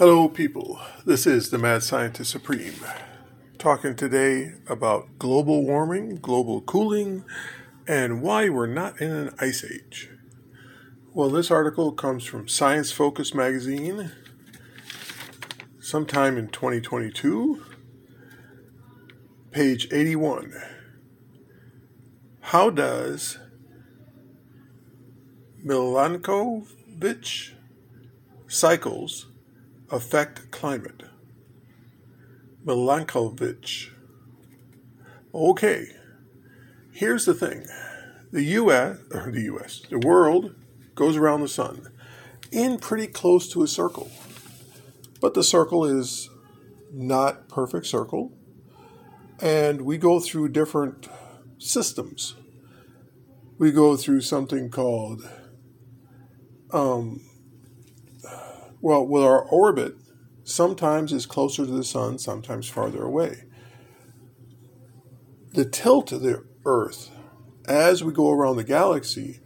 Hello, people. This is the Mad Scientist Supreme, talking today about global warming, global cooling, and why we're not in an ice age. Well, this article comes from Science Focus magazine sometime in 2022, page 81. How does Milankovitch cycles affect climate? Milankovitch. Okay, here's the thing. The US, or the US, the world goes around the sun in pretty close to a circle. But the circle is not perfect circle. And we go through different systems. We go through something called um, well, with our orbit, sometimes is closer to the sun, sometimes farther away. The tilt of the Earth as we go around the galaxy,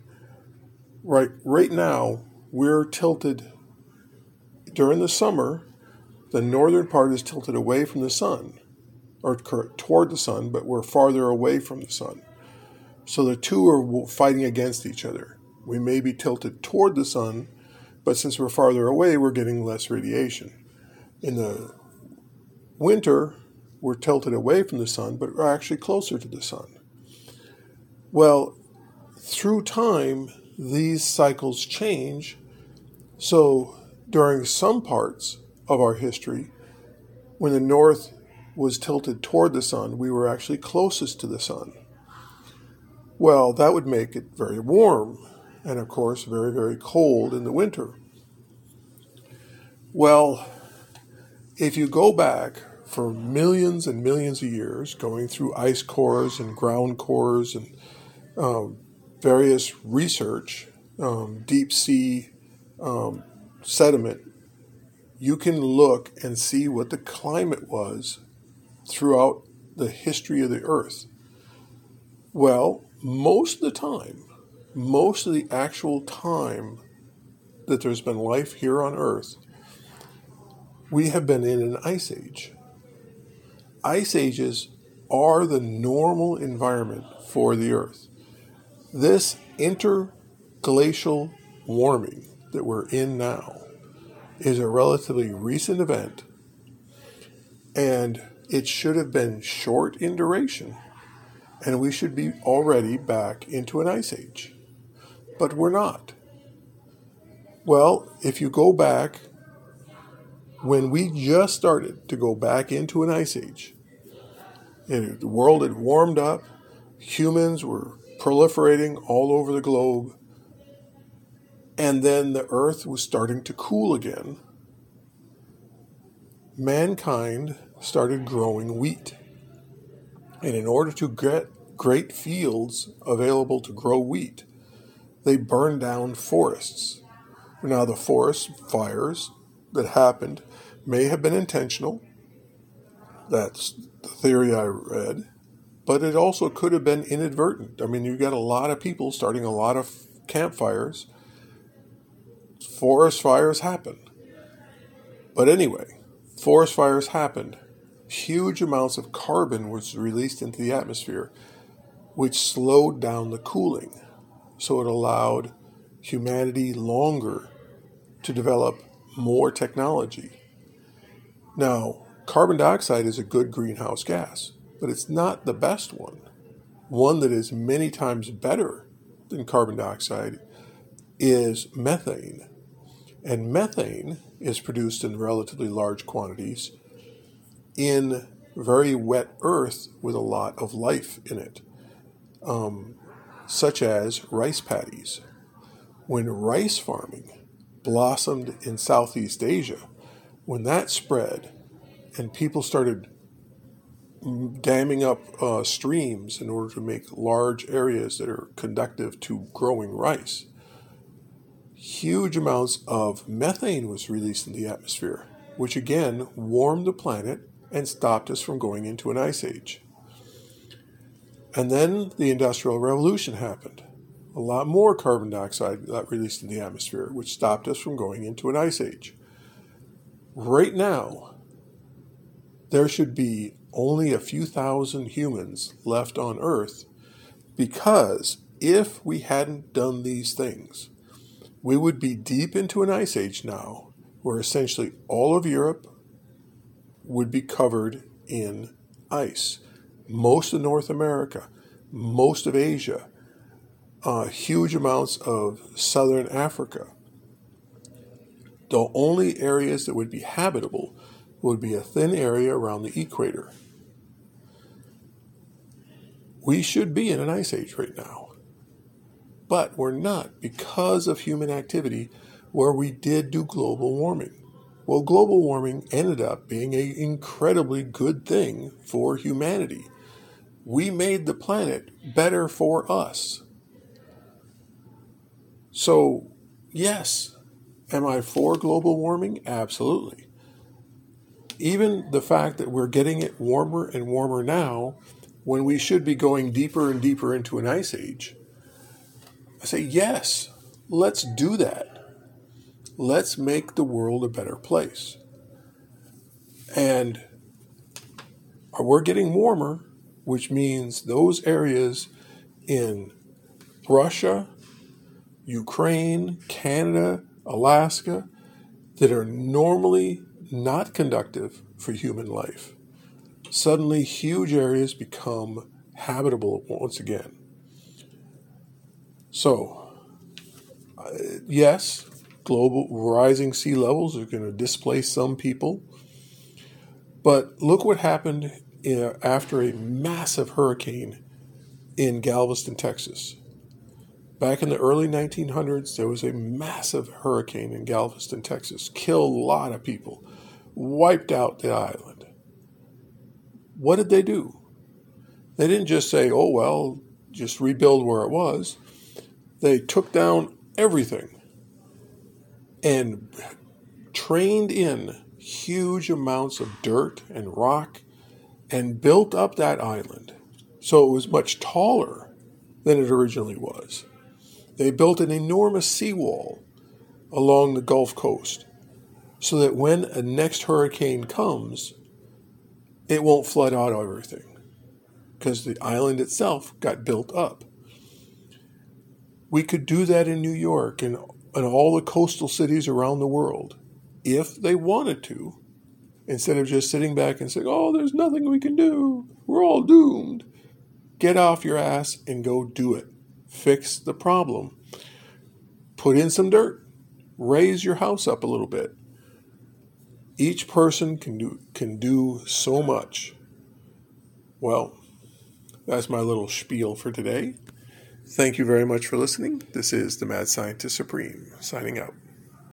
right right now, we're tilted during the summer, the northern part is tilted away from the sun, or toward the sun, but we're farther away from the sun. So the two are fighting against each other. We may be tilted toward the sun, but since we're farther away, we're getting less radiation. In the winter, we're tilted away from the sun, but we're actually closer to the sun. Well, through time, these cycles change. So during some parts of our history, when the north was tilted toward the sun, we were actually closest to the sun. Well, that would make it very warm and of course very, very cold in the winter. Well, if you go back for millions and millions of years, going through ice cores and ground cores and um, various research, um, deep sea um, sediment, you can look and see what the climate was throughout the history of the Earth. Well, most of the time, most of the actual time that there's been life here on Earth, we have been in an ice age. Ice ages are the normal environment for the Earth. This interglacial warming that we're in now is a relatively recent event, and it should have been short in duration, and we should be already back into an ice age but we're not. Well, if you go back when we just started to go back into an ice age, and the world had warmed up, humans were proliferating all over the globe, and then the earth was starting to cool again, mankind started growing wheat. And in order to get great fields available to grow wheat, they burned down forests. Now, the forest fires that happened may have been intentional. That's the theory I read. But it also could have been inadvertent. I mean, you got a lot of people starting a lot of campfires. Forest fires happen. But anyway, forest fires happened. Huge amounts of carbon was released into the atmosphere, which slowed down the cooling so it allowed humanity longer to develop more technology. Now, carbon dioxide is a good greenhouse gas, but it's not the best one. One that is many times better than carbon dioxide is methane. And methane is produced in relatively large quantities in very wet earth with a lot of life in it. Um, such as rice paddies. When rice farming blossomed in Southeast Asia, when that spread and people started damming up uh, streams in order to make large areas that are conductive to growing rice, huge amounts of methane was released in the atmosphere, which again warmed the planet and stopped us from going into an ice age. And then the Industrial Revolution happened. A lot more carbon dioxide got released in the atmosphere, which stopped us from going into an ice age. right now, there should be only a few thousand humans left on Earth because if we hadn't done these things, we would be deep into an ice age now where essentially all of Europe would be covered in ice. Most of North America, most of Asia, uh, huge amounts of southern Africa. The only areas that would be habitable would be a thin area around the equator. We should be in an ice age right now, but we're not because of human activity where we did do global warming. Well, global warming ended up being an incredibly good thing for humanity. We made the planet better for us. So, yes, am I for global warming? Absolutely. Even the fact that we're getting it warmer and warmer now, when we should be going deeper and deeper into an ice age, I say, yes, let's do that. Let's make the world a better place. And we're getting warmer, which means those areas in Russia, Ukraine, Canada, Alaska that are normally not conductive for human life. Suddenly, huge areas become habitable once again. So, uh, yes, global rising sea levels are going to displace some people. But look what happened after a massive hurricane in Galveston, Texas. Back in the early 1900s, there was a massive hurricane in Galveston, Texas, killed a lot of people, wiped out the island. What did they do? They didn't just say, oh, well, just rebuild where it was. They took down everything and trained in huge amounts of dirt and rock and built up that island so it was much taller than it originally was. They built an enormous seawall along the Gulf Coast so that when a next hurricane comes, it won't flood out everything because the island itself got built up. We could do that in New York and, and all the coastal cities around the world if they wanted to, instead of just sitting back and saying, oh, there's nothing we can do. We're all doomed. Get off your ass and go do it fix the problem. Put in some dirt, raise your house up a little bit. Each person can do can do so much. Well, that's my little spiel for today. Thank you very much for listening. This is the Mad Scientist Supreme signing out.